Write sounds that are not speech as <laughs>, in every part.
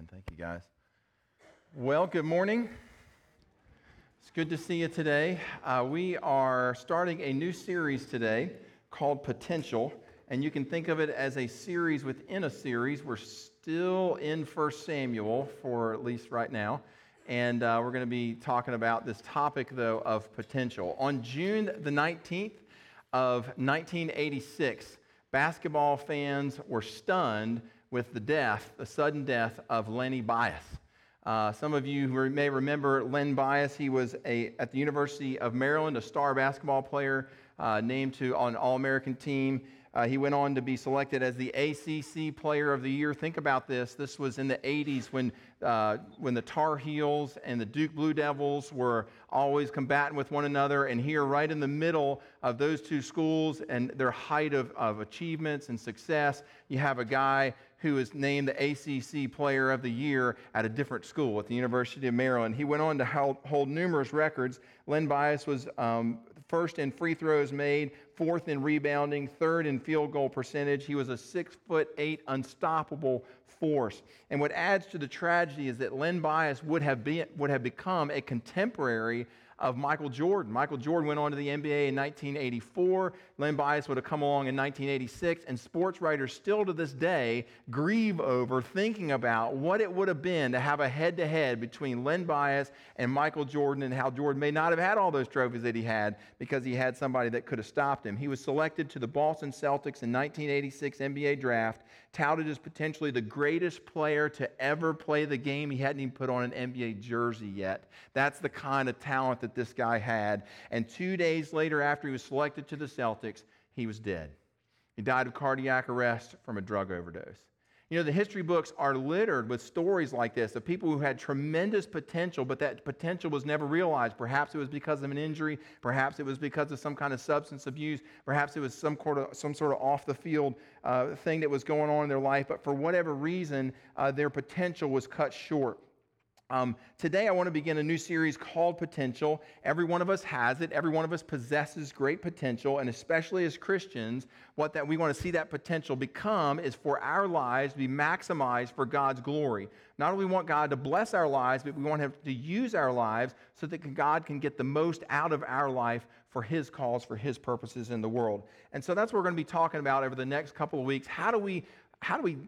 Amen. Thank you, guys. Well, good morning. It's good to see you today. Uh, we are starting a new series today called Potential, and you can think of it as a series within a series. We're still in 1 Samuel for at least right now, and uh, we're going to be talking about this topic, though, of potential. On June the 19th of 1986, basketball fans were stunned with the death, the sudden death of Lenny Bias. Uh, some of you may remember Len Bias. He was a, at the University of Maryland, a star basketball player uh, named to an All American team. Uh, he went on to be selected as the ACC Player of the Year. Think about this. This was in the 80s when, uh, when the Tar Heels and the Duke Blue Devils were always combating with one another. And here, right in the middle of those two schools and their height of, of achievements and success, you have a guy who is named the ACC Player of the Year at a different school at the University of Maryland. He went on to hold, hold numerous records. Len Bias was um, first in free throws made, fourth in rebounding, third in field goal percentage. He was a six foot eight unstoppable force. And what adds to the tragedy is that Len Bias would have, been, would have become a contemporary of Michael Jordan. Michael Jordan went on to the NBA in 1984. Len Bias would have come along in 1986. And sports writers still to this day grieve over thinking about what it would have been to have a head to head between Len Bias and Michael Jordan and how Jordan may not have had all those trophies that he had because he had somebody that could have stopped him. He was selected to the Boston Celtics in 1986 NBA draft, touted as potentially the greatest player to ever play the game. He hadn't even put on an NBA jersey yet. That's the kind of talent that that this guy had. And two days later, after he was selected to the Celtics, he was dead. He died of cardiac arrest from a drug overdose. You know, the history books are littered with stories like this of people who had tremendous potential, but that potential was never realized. Perhaps it was because of an injury. Perhaps it was because of some kind of substance abuse. Perhaps it was some, sort of, some sort of off the field uh, thing that was going on in their life. But for whatever reason, uh, their potential was cut short. Um, today, I want to begin a new series called Potential. Every one of us has it. Every one of us possesses great potential, and especially as Christians, what that we want to see that potential become is for our lives to be maximized for God's glory. Not only want God to bless our lives, but we want Him to use our lives so that God can get the most out of our life for His cause, for His purposes in the world. And so that's what we're going to be talking about over the next couple of weeks. How do we, how do we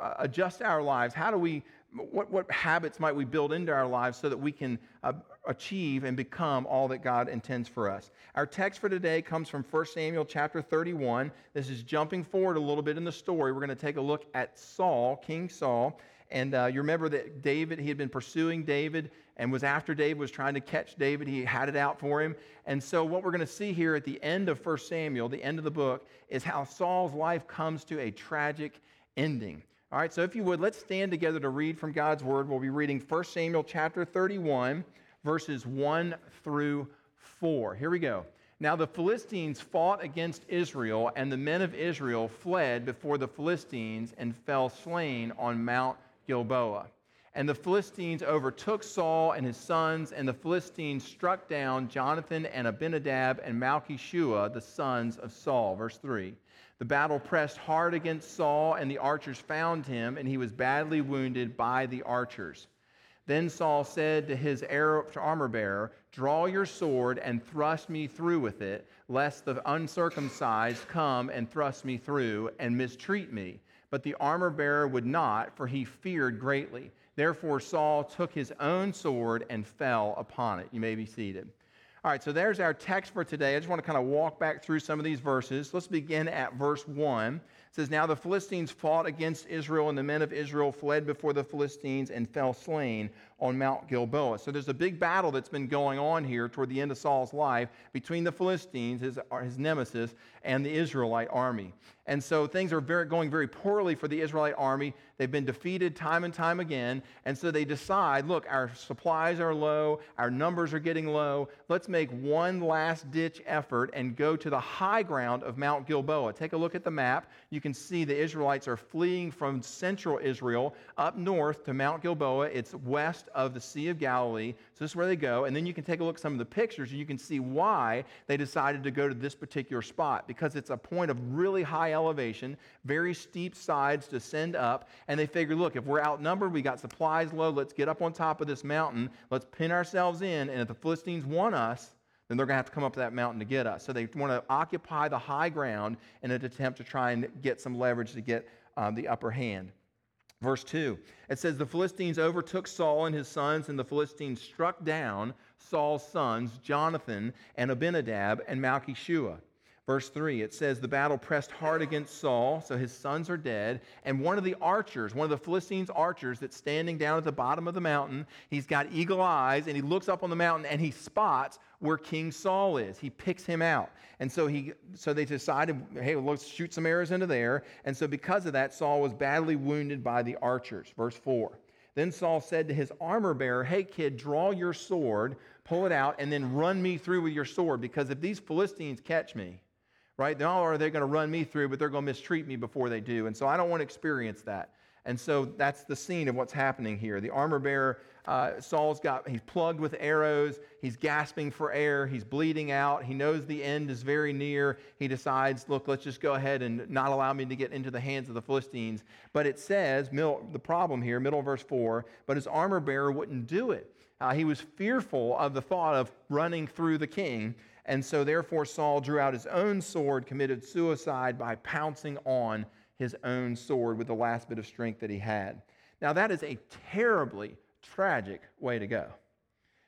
uh, adjust our lives? How do we what, what habits might we build into our lives so that we can uh, achieve and become all that God intends for us? Our text for today comes from 1 Samuel chapter 31. This is jumping forward a little bit in the story. We're going to take a look at Saul, King Saul. And uh, you remember that David, he had been pursuing David and was after David, was trying to catch David. He had it out for him. And so, what we're going to see here at the end of 1 Samuel, the end of the book, is how Saul's life comes to a tragic ending. All right, so if you would, let's stand together to read from God's word. We'll be reading 1 Samuel chapter 31, verses 1 through 4. Here we go. Now the Philistines fought against Israel, and the men of Israel fled before the Philistines and fell slain on Mount Gilboa. And the Philistines overtook Saul and his sons, and the Philistines struck down Jonathan and Abinadab and Malchishua, the sons of Saul. Verse 3. The battle pressed hard against Saul, and the archers found him, and he was badly wounded by the archers. Then Saul said to his armor bearer, Draw your sword and thrust me through with it, lest the uncircumcised come and thrust me through and mistreat me. But the armor bearer would not, for he feared greatly. Therefore Saul took his own sword and fell upon it. You may be seated. All right, so there's our text for today. I just want to kind of walk back through some of these verses. Let's begin at verse 1. It says, Now the Philistines fought against Israel, and the men of Israel fled before the Philistines and fell slain on Mount Gilboa. So there's a big battle that's been going on here toward the end of Saul's life between the Philistines, his, uh, his nemesis, and the Israelite army. And so things are very, going very poorly for the Israelite army. They've been defeated time and time again. And so they decide look, our supplies are low, our numbers are getting low. Let's make one last ditch effort and go to the high ground of Mount Gilboa. Take a look at the map. You can see the Israelites are fleeing from central Israel up north to Mount Gilboa. It's west of the Sea of Galilee. So this is where they go. And then you can take a look at some of the pictures and you can see why they decided to go to this particular spot because it's a point of really high elevation very steep sides to send up. And they figure, look, if we're outnumbered, we got supplies low, let's get up on top of this mountain, let's pin ourselves in, and if the Philistines want us, then they're going to have to come up that mountain to get us. So they want to occupy the high ground in an attempt to try and get some leverage to get um, the upper hand. Verse 2, it says, The Philistines overtook Saul and his sons, and the Philistines struck down Saul's sons, Jonathan and Abinadab and Malchishua. Verse 3, it says, The battle pressed hard against Saul, so his sons are dead. And one of the archers, one of the Philistines' archers that's standing down at the bottom of the mountain, he's got eagle eyes and he looks up on the mountain and he spots where King Saul is. He picks him out. And so, he, so they decided, hey, well, let's shoot some arrows into there. And so, because of that, Saul was badly wounded by the archers. Verse 4. Then Saul said to his armor bearer, Hey, kid, draw your sword, pull it out, and then run me through with your sword. Because if these Philistines catch me, right, not only are they going to run me through, but they're going to mistreat me before they do. And so I don't want to experience that. And so that's the scene of what's happening here. The armor bearer, uh, Saul's got, he's plugged with arrows. He's gasping for air. He's bleeding out. He knows the end is very near. He decides, look, let's just go ahead and not allow me to get into the hands of the Philistines. But it says, middle, the problem here, middle verse 4, but his armor bearer wouldn't do it. Uh, he was fearful of the thought of running through the king. And so, therefore, Saul drew out his own sword, committed suicide by pouncing on his own sword with the last bit of strength that he had. Now, that is a terribly tragic way to go.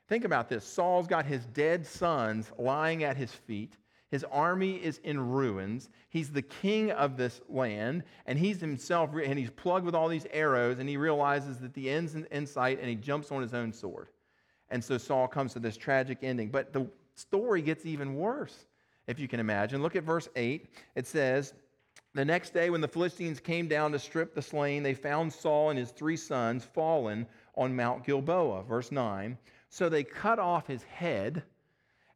Think about this Saul's got his dead sons lying at his feet. His army is in ruins. He's the king of this land, and he's himself, and he's plugged with all these arrows, and he realizes that the end's in sight, and he jumps on his own sword. And so Saul comes to this tragic ending. But the story gets even worse, if you can imagine. Look at verse 8. It says, the next day, when the Philistines came down to strip the slain, they found Saul and his three sons fallen on Mount Gilboa. Verse 9. So they cut off his head,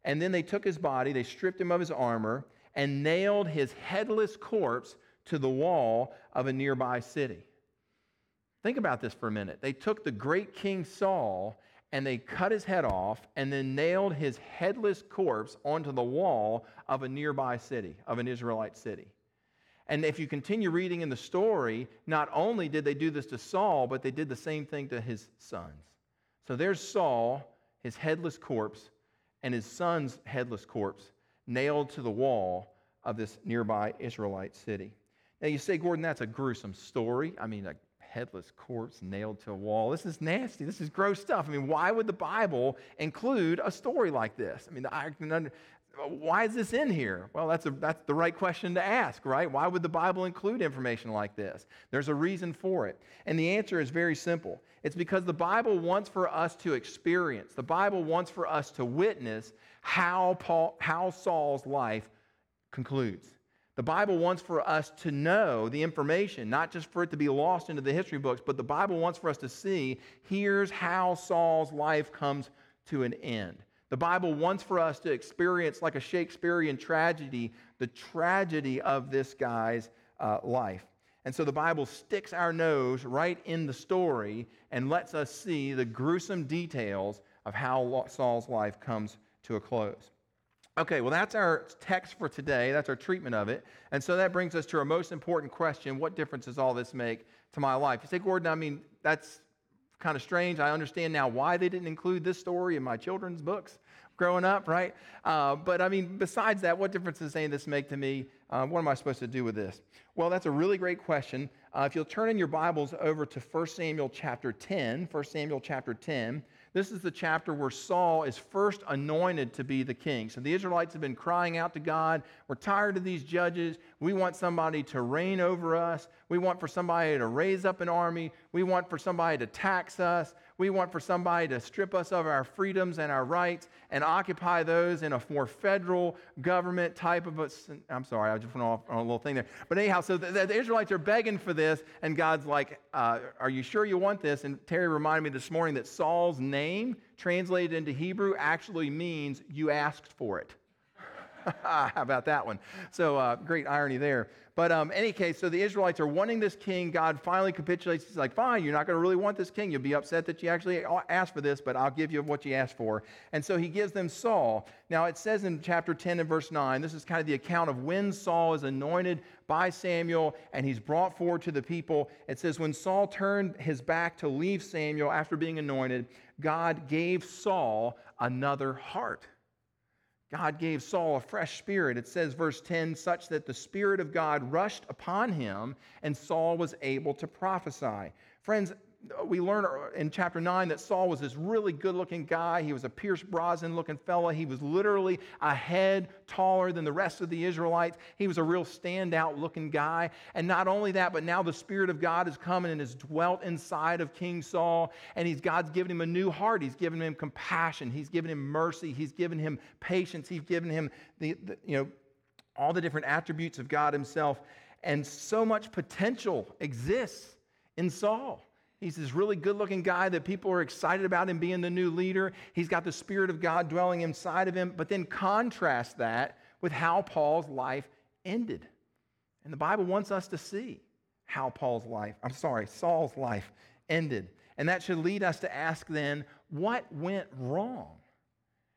and then they took his body, they stripped him of his armor, and nailed his headless corpse to the wall of a nearby city. Think about this for a minute. They took the great King Saul and they cut his head off and then nailed his headless corpse onto the wall of a nearby city, of an Israelite city. And if you continue reading in the story, not only did they do this to Saul, but they did the same thing to his sons. So there's Saul, his headless corpse, and his son's headless corpse nailed to the wall of this nearby Israelite city. Now you say, Gordon, that's a gruesome story. I mean, a headless corpse nailed to a wall. This is nasty. This is gross stuff. I mean, why would the Bible include a story like this? I mean, I can under, why is this in here? Well, that's, a, that's the right question to ask, right? Why would the Bible include information like this? There's a reason for it. And the answer is very simple it's because the Bible wants for us to experience, the Bible wants for us to witness how, Paul, how Saul's life concludes. The Bible wants for us to know the information, not just for it to be lost into the history books, but the Bible wants for us to see here's how Saul's life comes to an end. The Bible wants for us to experience, like a Shakespearean tragedy, the tragedy of this guy's uh, life. And so the Bible sticks our nose right in the story and lets us see the gruesome details of how Saul's life comes to a close. Okay, well, that's our text for today. That's our treatment of it. And so that brings us to our most important question What difference does all this make to my life? You say, Gordon, I mean, that's kind of strange. I understand now why they didn't include this story in my children's books growing up, right? Uh, but I mean, besides that, what difference does saying this make to me? Uh, what am I supposed to do with this? Well, that's a really great question. Uh, if you'll turn in your Bibles over to 1 Samuel chapter 10, 1 Samuel chapter 10, this is the chapter where Saul is first anointed to be the king. So the Israelites have been crying out to God, We're tired of these judges. We want somebody to reign over us. We want for somebody to raise up an army. We want for somebody to tax us. We want for somebody to strip us of our freedoms and our rights and occupy those in a more federal government type of a. I'm sorry, I just went off on a little thing there. But anyhow, so the, the Israelites are begging for this, and God's like, uh, Are you sure you want this? And Terry reminded me this morning that Saul's name, translated into Hebrew, actually means you asked for it. <laughs> How about that one? So, uh, great irony there. But um, any case, so the Israelites are wanting this king. God finally capitulates. He's like, fine, you're not going to really want this king. You'll be upset that you actually asked for this, but I'll give you what you asked for. And so he gives them Saul. Now, it says in chapter 10 and verse 9, this is kind of the account of when Saul is anointed by Samuel and he's brought forward to the people. It says, when Saul turned his back to leave Samuel after being anointed, God gave Saul another heart. God gave Saul a fresh spirit. It says, verse 10, such that the Spirit of God rushed upon him, and Saul was able to prophesy. Friends, we learn in chapter 9 that Saul was this really good looking guy. He was a Pierce Brosnan looking fella. He was literally a head taller than the rest of the Israelites. He was a real standout looking guy. And not only that, but now the Spirit of God is coming and has dwelt inside of King Saul. And he's, God's given him a new heart. He's given him compassion. He's given him mercy. He's given him patience. He's given him the, the you know, all the different attributes of God himself. And so much potential exists in Saul. He's this really good looking guy that people are excited about him being the new leader. He's got the Spirit of God dwelling inside of him. But then contrast that with how Paul's life ended. And the Bible wants us to see how Paul's life, I'm sorry, Saul's life ended. And that should lead us to ask then, what went wrong?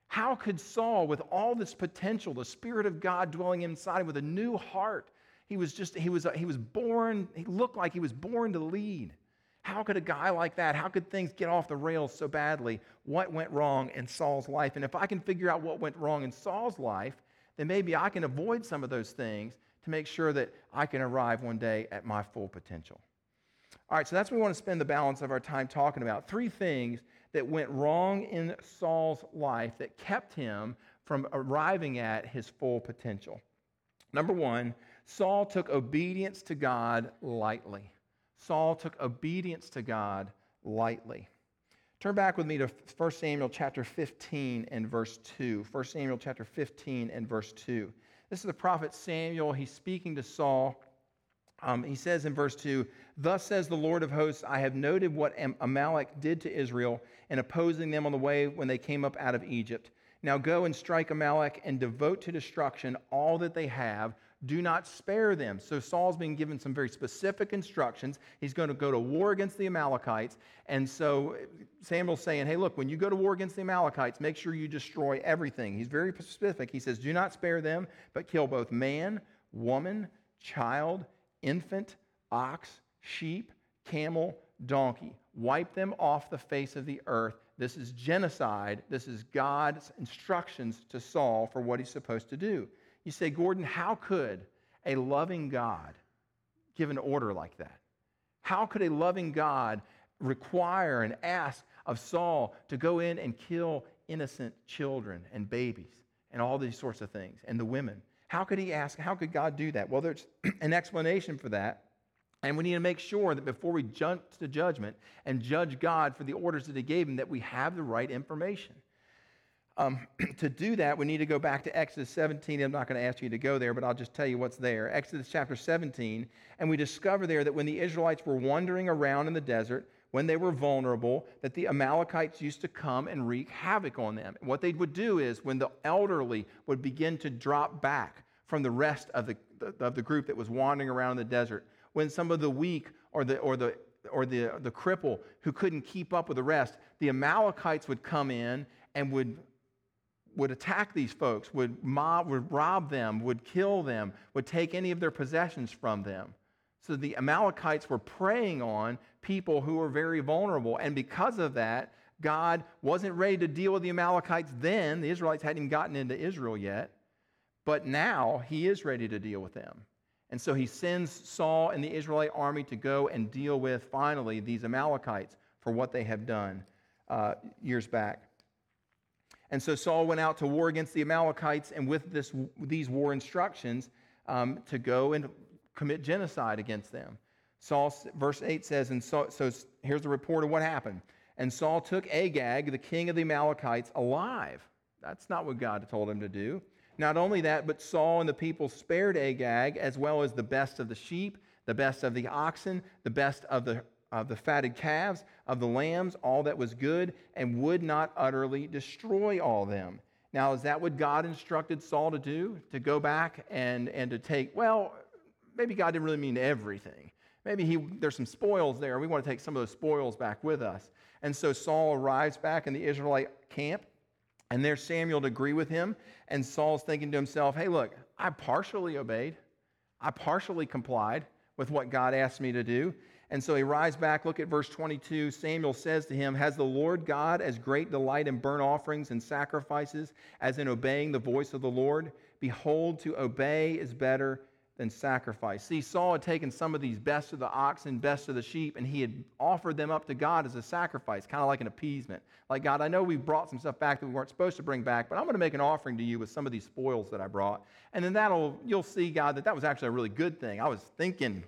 How could Saul, with all this potential, the Spirit of God dwelling inside him with a new heart, he was just, he was, he was born, he looked like he was born to lead. How could a guy like that, how could things get off the rails so badly? What went wrong in Saul's life? And if I can figure out what went wrong in Saul's life, then maybe I can avoid some of those things to make sure that I can arrive one day at my full potential. All right, so that's what we want to spend the balance of our time talking about. Three things that went wrong in Saul's life that kept him from arriving at his full potential. Number one, Saul took obedience to God lightly. Saul took obedience to God lightly. Turn back with me to 1 Samuel chapter 15 and verse 2. 1 Samuel chapter 15 and verse 2. This is the prophet Samuel. He's speaking to Saul. Um, he says in verse 2 Thus says the Lord of hosts, I have noted what Amalek did to Israel in opposing them on the way when they came up out of Egypt. Now go and strike Amalek and devote to destruction all that they have do not spare them. So Saul's being given some very specific instructions. He's going to go to war against the Amalekites. And so Samuel's saying, hey, look, when you go to war against the Amalekites, make sure you destroy everything. He's very specific. He says, do not spare them, but kill both man, woman, child, infant, ox, sheep, camel, donkey. Wipe them off the face of the earth. This is genocide. This is God's instructions to Saul for what he's supposed to do. You say, Gordon, how could a loving God give an order like that? How could a loving God require and ask of Saul to go in and kill innocent children and babies and all these sorts of things and the women? How could he ask, how could God do that? Well, there's <clears throat> an explanation for that. And we need to make sure that before we jump to judgment and judge God for the orders that he gave him, that we have the right information. Um, <clears throat> to do that, we need to go back to Exodus 17. I'm not going to ask you to go there, but I'll just tell you what's there. Exodus chapter 17. And we discover there that when the Israelites were wandering around in the desert, when they were vulnerable, that the Amalekites used to come and wreak havoc on them. what they would do is, when the elderly would begin to drop back from the rest of the, of the group that was wandering around in the desert, when some of the weak or the, or the or the, the cripple who couldn't keep up with the rest, the Amalekites would come in and would would attack these folks, would mob, would rob them, would kill them, would take any of their possessions from them. So the Amalekites were preying on people who were very vulnerable. And because of that, God wasn't ready to deal with the Amalekites then. The Israelites hadn't even gotten into Israel yet. But now he is ready to deal with them. And so he sends Saul and the Israelite army to go and deal with, finally, these Amalekites for what they have done uh, years back. And so Saul went out to war against the Amalekites, and with this, these war instructions um, to go and commit genocide against them. Saul, verse 8 says, and so, so here's the report of what happened. And Saul took Agag, the king of the Amalekites, alive. That's not what God told him to do. Not only that, but Saul and the people spared Agag, as well as the best of the sheep, the best of the oxen, the best of the of the fatted calves, of the lambs, all that was good, and would not utterly destroy all them. Now, is that what God instructed Saul to do? To go back and, and to take, well, maybe God didn't really mean everything. Maybe he, there's some spoils there. We want to take some of those spoils back with us. And so Saul arrives back in the Israelite camp, and there's Samuel to agree with him. And Saul's thinking to himself, hey, look, I partially obeyed, I partially complied with what God asked me to do. And so he rides back. Look at verse 22. Samuel says to him, Has the Lord God as great delight in burnt offerings and sacrifices as in obeying the voice of the Lord? Behold, to obey is better than sacrifice. See, Saul had taken some of these best of the oxen, best of the sheep, and he had offered them up to God as a sacrifice, kind of like an appeasement. Like, God, I know we brought some stuff back that we weren't supposed to bring back, but I'm going to make an offering to you with some of these spoils that I brought. And then that'll, you'll see, God, that that was actually a really good thing. I was thinking,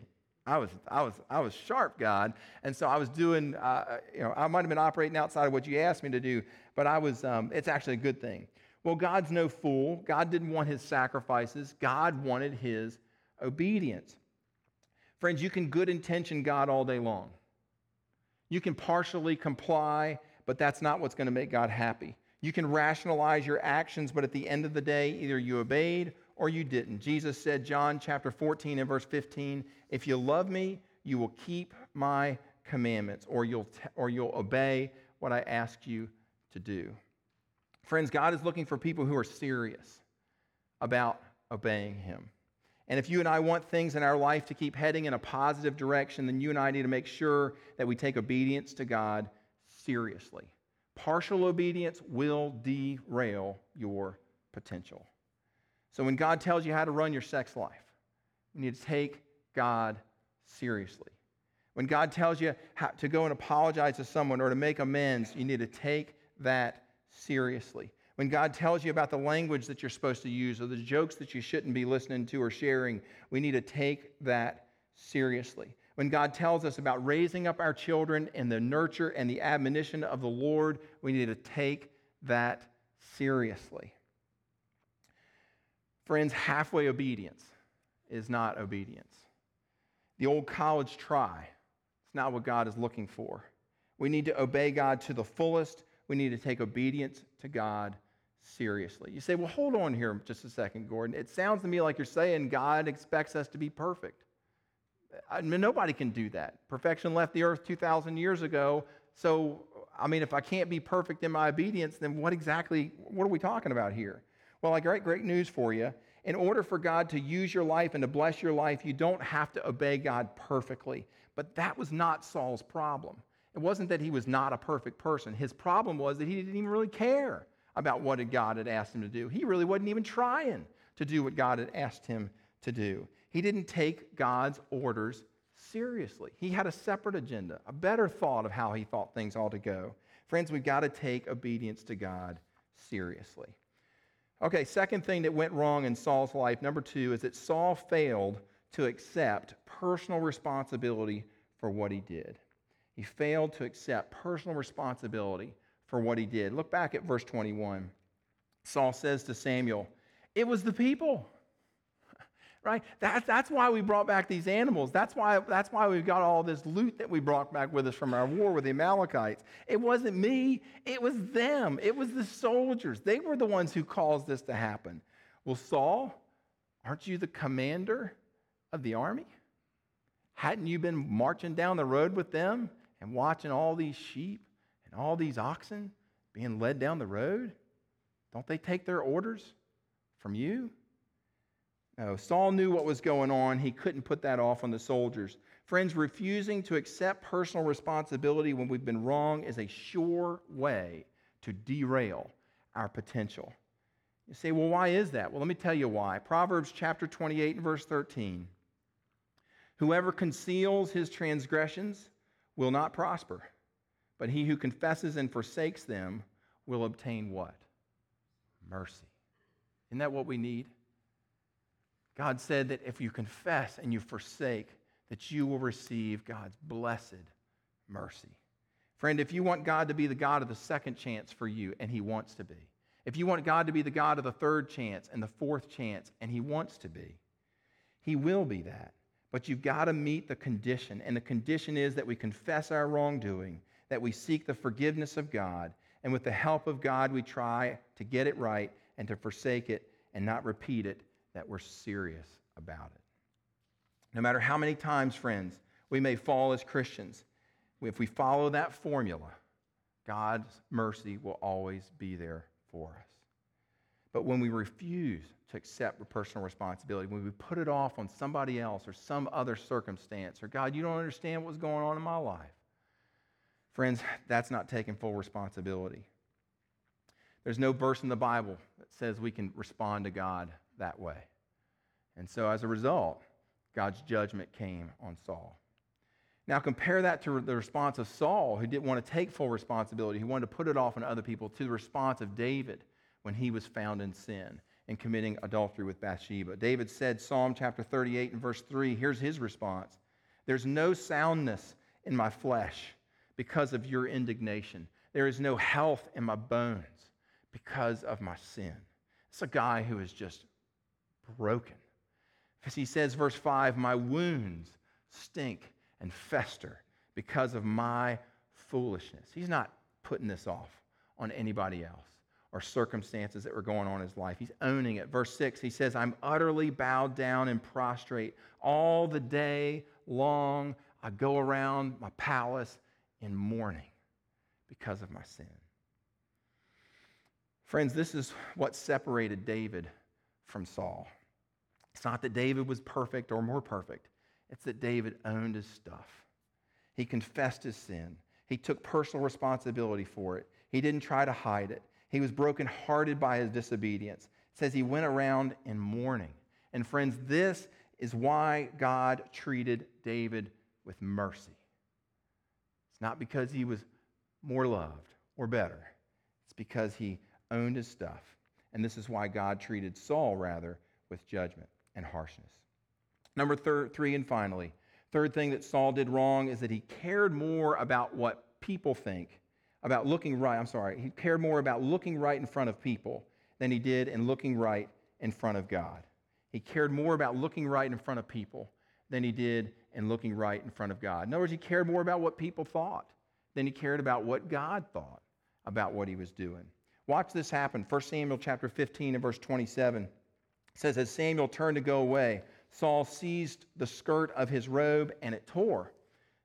I was, I was, I was sharp, God. And so I was doing, uh, you know, I might have been operating outside of what you asked me to do, but I was, um, it's actually a good thing. Well, God's no fool. God didn't want his sacrifices. God wanted his obedience. Friends, you can good intention God all day long. You can partially comply, but that's not what's going to make God happy. You can rationalize your actions, but at the end of the day, either you obeyed or you didn't. Jesus said, John chapter 14 and verse 15, if you love me, you will keep my commandments, or you'll, t- or you'll obey what I ask you to do. Friends, God is looking for people who are serious about obeying him. And if you and I want things in our life to keep heading in a positive direction, then you and I need to make sure that we take obedience to God seriously. Partial obedience will derail your potential. So when God tells you how to run your sex life, you need to take God seriously. When God tells you to go and apologize to someone or to make amends, you need to take that seriously. When God tells you about the language that you're supposed to use or the jokes that you shouldn't be listening to or sharing, we need to take that seriously. When God tells us about raising up our children in the nurture and the admonition of the Lord, we need to take that seriously. Friends, halfway obedience is not obedience. The old college try, it's not what God is looking for. We need to obey God to the fullest. We need to take obedience to God seriously. You say, well, hold on here just a second, Gordon. It sounds to me like you're saying God expects us to be perfect. I mean, nobody can do that. Perfection left the earth 2,000 years ago. So, I mean, if I can't be perfect in my obedience, then what exactly, what are we talking about here? Well, I got great news for you. In order for God to use your life and to bless your life, you don't have to obey God perfectly. But that was not Saul's problem. It wasn't that he was not a perfect person. His problem was that he didn't even really care about what God had asked him to do. He really wasn't even trying to do what God had asked him to do. He didn't take God's orders seriously. He had a separate agenda, a better thought of how he thought things ought to go. Friends, we've got to take obedience to God seriously. Okay, second thing that went wrong in Saul's life, number two, is that Saul failed to accept personal responsibility for what he did. He failed to accept personal responsibility for what he did. Look back at verse 21. Saul says to Samuel, It was the people. Right? That, that's why we brought back these animals. That's why, that's why we've got all this loot that we brought back with us from our war with the Amalekites. It wasn't me, it was them. It was the soldiers. They were the ones who caused this to happen. Well, Saul, aren't you the commander of the army? Hadn't you been marching down the road with them and watching all these sheep and all these oxen being led down the road? Don't they take their orders from you? No, Saul knew what was going on. He couldn't put that off on the soldiers. Friends, refusing to accept personal responsibility when we've been wrong is a sure way to derail our potential. You say, well, why is that? Well, let me tell you why. Proverbs chapter 28 and verse 13. Whoever conceals his transgressions will not prosper, but he who confesses and forsakes them will obtain what? Mercy. Isn't that what we need? God said that if you confess and you forsake, that you will receive God's blessed mercy. Friend, if you want God to be the God of the second chance for you, and He wants to be, if you want God to be the God of the third chance and the fourth chance, and He wants to be, He will be that. But you've got to meet the condition, and the condition is that we confess our wrongdoing, that we seek the forgiveness of God, And with the help of God, we try to get it right and to forsake it and not repeat it, that we're serious about it. No matter how many times, friends, we may fall as Christians, if we follow that formula, God's mercy will always be there for us. But when we refuse to accept personal responsibility, when we put it off on somebody else or some other circumstance, or God, you don't understand what's going on in my life, friends, that's not taking full responsibility. There's no verse in the Bible that says we can respond to God that way. And so as a result, God's judgment came on Saul. Now, compare that to the response of Saul, who didn't want to take full responsibility, who wanted to put it off on other people, to the response of David when he was found in sin and committing adultery with Bathsheba. David said, Psalm chapter 38 and verse 3, here's his response There's no soundness in my flesh because of your indignation, there is no health in my bones because of my sin. It's a guy who is just broken. Because he says, verse 5, My wounds stink and fester because of my foolishness. He's not putting this off on anybody else or circumstances that were going on in his life. He's owning it. Verse 6, he says, I'm utterly bowed down and prostrate. All the day long, I go around my palace in mourning because of my sin. Friends, this is what separated David from Saul. It's not that David was perfect or more perfect, it's that David owned his stuff. He confessed his sin, he took personal responsibility for it, he didn't try to hide it. He was brokenhearted by his disobedience. It says he went around in mourning. And friends, this is why God treated David with mercy. It's not because he was more loved or better, it's because he owned his stuff. And this is why God treated Saul, rather, with judgment and harshness. Number thir- three, and finally, third thing that Saul did wrong is that he cared more about what people think, about looking right. I'm sorry, he cared more about looking right in front of people than he did in looking right in front of God. He cared more about looking right in front of people than he did in looking right in front of God. In other words, he cared more about what people thought than he cared about what God thought about what he was doing. Watch this happen. 1 Samuel chapter 15 and verse 27 says, As Samuel turned to go away, Saul seized the skirt of his robe and it tore.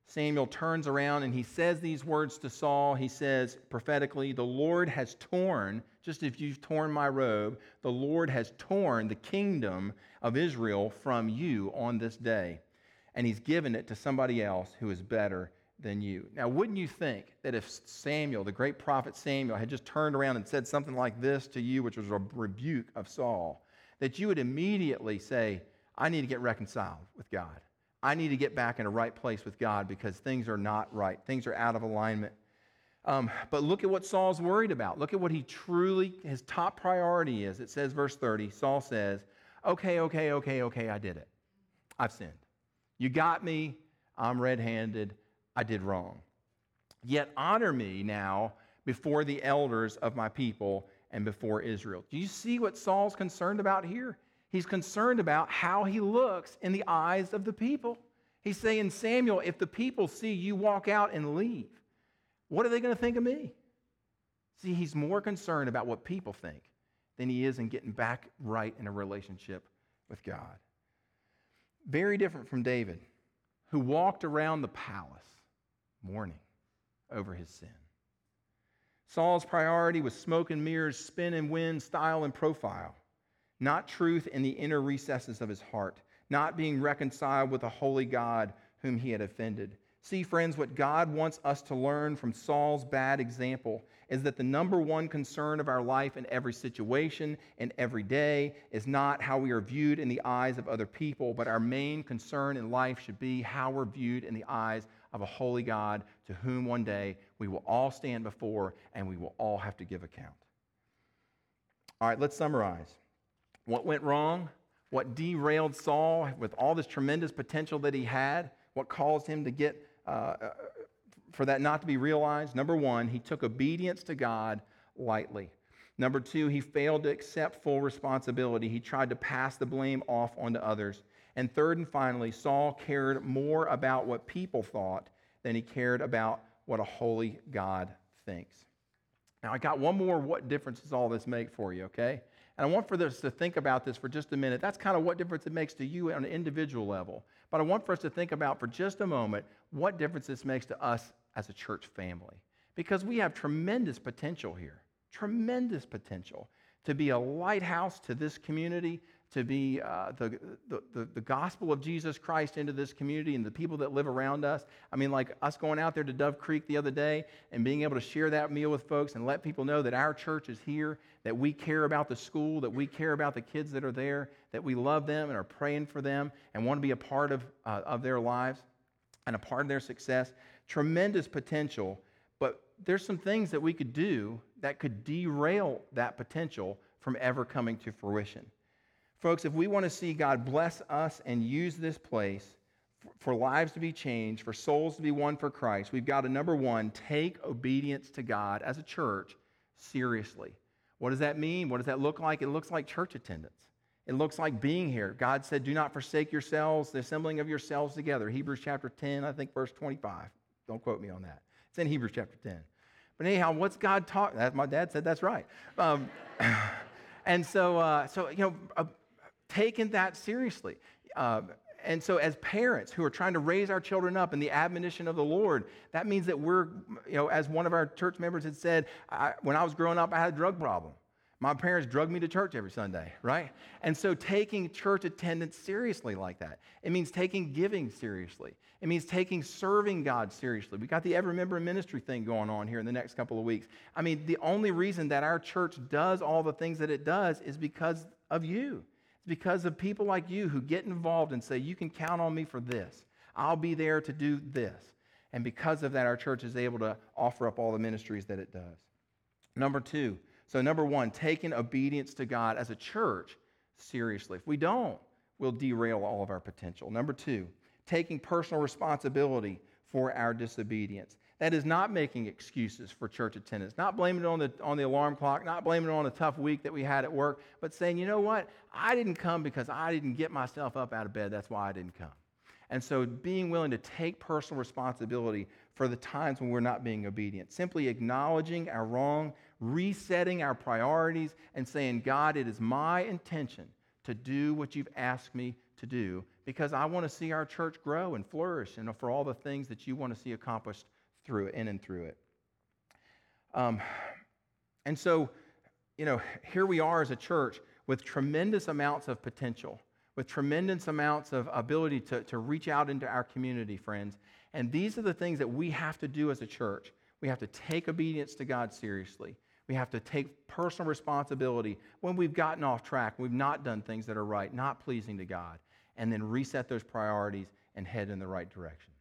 Samuel turns around and he says these words to Saul. He says prophetically, The Lord has torn, just as you've torn my robe, the Lord has torn the kingdom of Israel from you on this day. And he's given it to somebody else who is better than you. Now, wouldn't you think that if Samuel, the great prophet Samuel, had just turned around and said something like this to you, which was a rebuke of Saul, that you would immediately say, I need to get reconciled with God. I need to get back in a right place with God because things are not right. Things are out of alignment. Um, but look at what Saul's worried about. Look at what he truly, his top priority is. It says, verse 30, Saul says, Okay, okay, okay, okay, I did it. I've sinned. You got me. I'm red handed. I did wrong. Yet honor me now before the elders of my people and before Israel. Do you see what Saul's concerned about here? He's concerned about how he looks in the eyes of the people. He's saying, Samuel, if the people see you walk out and leave, what are they going to think of me? See, he's more concerned about what people think than he is in getting back right in a relationship with God. Very different from David, who walked around the palace mourning over his sin. Saul's priority was smoke and mirrors, spin and win, style and profile, not truth in the inner recesses of his heart, not being reconciled with a holy God whom he had offended. See, friends, what God wants us to learn from Saul's bad example is that the number one concern of our life in every situation and every day is not how we are viewed in the eyes of other people, but our main concern in life should be how we're viewed in the eyes of a holy God to whom one day we will all stand before and we will all have to give account. All right, let's summarize. What went wrong? What derailed Saul with all this tremendous potential that he had? What caused him to get, uh, uh for that not to be realized? Number one, he took obedience to God lightly. Number two, he failed to accept full responsibility. He tried to pass the blame off onto others. And third and finally, Saul cared more about what people thought than he cared about what a holy God thinks. Now, I got one more what difference does all this make for you, okay? And I want for us to think about this for just a minute. That's kind of what difference it makes to you on an individual level. But I want for us to think about for just a moment what difference this makes to us as a church family. Because we have tremendous potential here, tremendous potential to be a lighthouse to this community, to be uh, the, the, the, gospel of Jesus Christ into this community and the people that live around us. I mean, like us going out there to Dove Creek the other day and being able to share that meal with folks and let people know that our church is here, that we care about the school, that we care about the kids that are there, that we love them and are praying for them and want to be a part of, uh, of their lives and a part of their success. Tremendous potential, but there's some things that we could do that could derail that potential from ever coming to fruition. Folks, if we want to see God bless us and use this place for lives to be changed, for souls to be won for Christ, we've got to, number one, take obedience to God as a church seriously. What does that mean? What does that look like? It looks like church attendance. It looks like being here. God said, Do not forsake yourselves, the assembling of yourselves together. Hebrews chapter 10, I think verse 25. Don't quote me on that. It's in Hebrews chapter 10. But anyhow, what's God talking? My dad said that's right. Um, <laughs> and so, uh, so you know, uh, taken that seriously. Uh, and so, as parents who are trying to raise our children up in the admonition of the Lord, that means that we're, you know, as one of our church members had said, I, when I was growing up, I had a drug problem. My parents drugged me to church every Sunday, right? And so taking church attendance seriously like that, it means taking giving seriously. It means taking serving God seriously. We got the Ever Remember Ministry thing going on here in the next couple of weeks. I mean, the only reason that our church does all the things that it does is because of you because of people like you who get involved and say, You can count on me for this. I'll be there to do this. And because of that, our church is able to offer up all the ministries that it does. Number two, so number one, taking obedience to God as a church seriously. If we don't, we'll derail all of our potential. Number two, taking personal responsibility for our disobedience. That is not making excuses for church attendance, not blaming it on the, on the alarm clock, not blaming it on a tough week that we had at work, but saying, you know what? I didn't come because I didn't get myself up out of bed. That's why I didn't come. And so being willing to take personal responsibility for the times when we're not being obedient, simply acknowledging our wrong, resetting our priorities, and saying, God, it is my intention to do what you've asked me to do because I want to see our church grow and flourish and for all the things that you want to see accomplished through it, in and through it. Um, and so, you know, here we are as a church with tremendous amounts of potential, with tremendous amounts of ability to, to reach out into our community, friends. And these are the things that we have to do as a church. We have to take obedience to God seriously. We have to take personal responsibility when we've gotten off track, we've not done things that are right, not pleasing to God, and then reset those priorities and head in the right direction.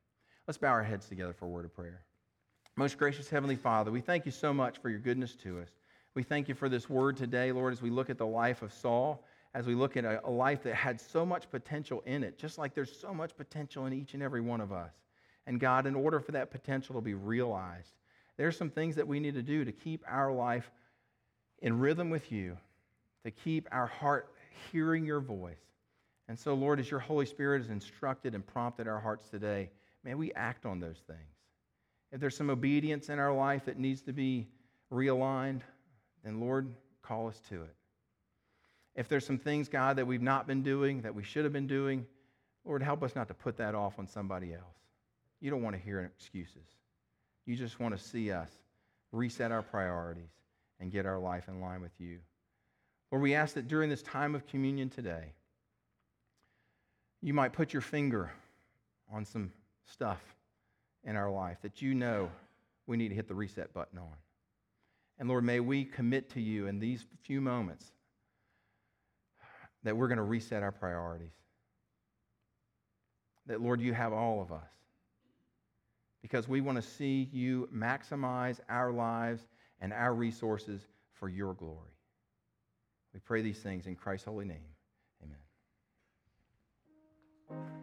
Let's bow our heads together for a word of prayer. Most gracious Heavenly Father, we thank you so much for your goodness to us. We thank you for this word today, Lord, as we look at the life of Saul, as we look at a, a life that had so much potential in it, just like there's so much potential in each and every one of us. And God, in order for that potential to be realized, there's some things that we need to do to keep our life in rhythm with you, to keep our heart hearing your voice. And so, Lord, as your Holy Spirit has instructed and prompted our hearts today, may we act on those things. If there's some obedience in our life that needs to be realigned, then Lord, call us to it. If there's some things, God, that we've not been doing, that we should have been doing, Lord, help us not to put that off on somebody else. You don't want to hear excuses. You just want to see us reset our priorities and get our life in line with you. Lord, we ask that during this time of communion today, you might put your finger on some stuff in our life that you know we need to hit the reset button on. And Lord, may we commit to you in these few moments that we're going to reset our priorities. That, Lord, you have all of us because we want to see you maximize our lives and our resources for your glory. We pray these things in Christ's holy name. Amen.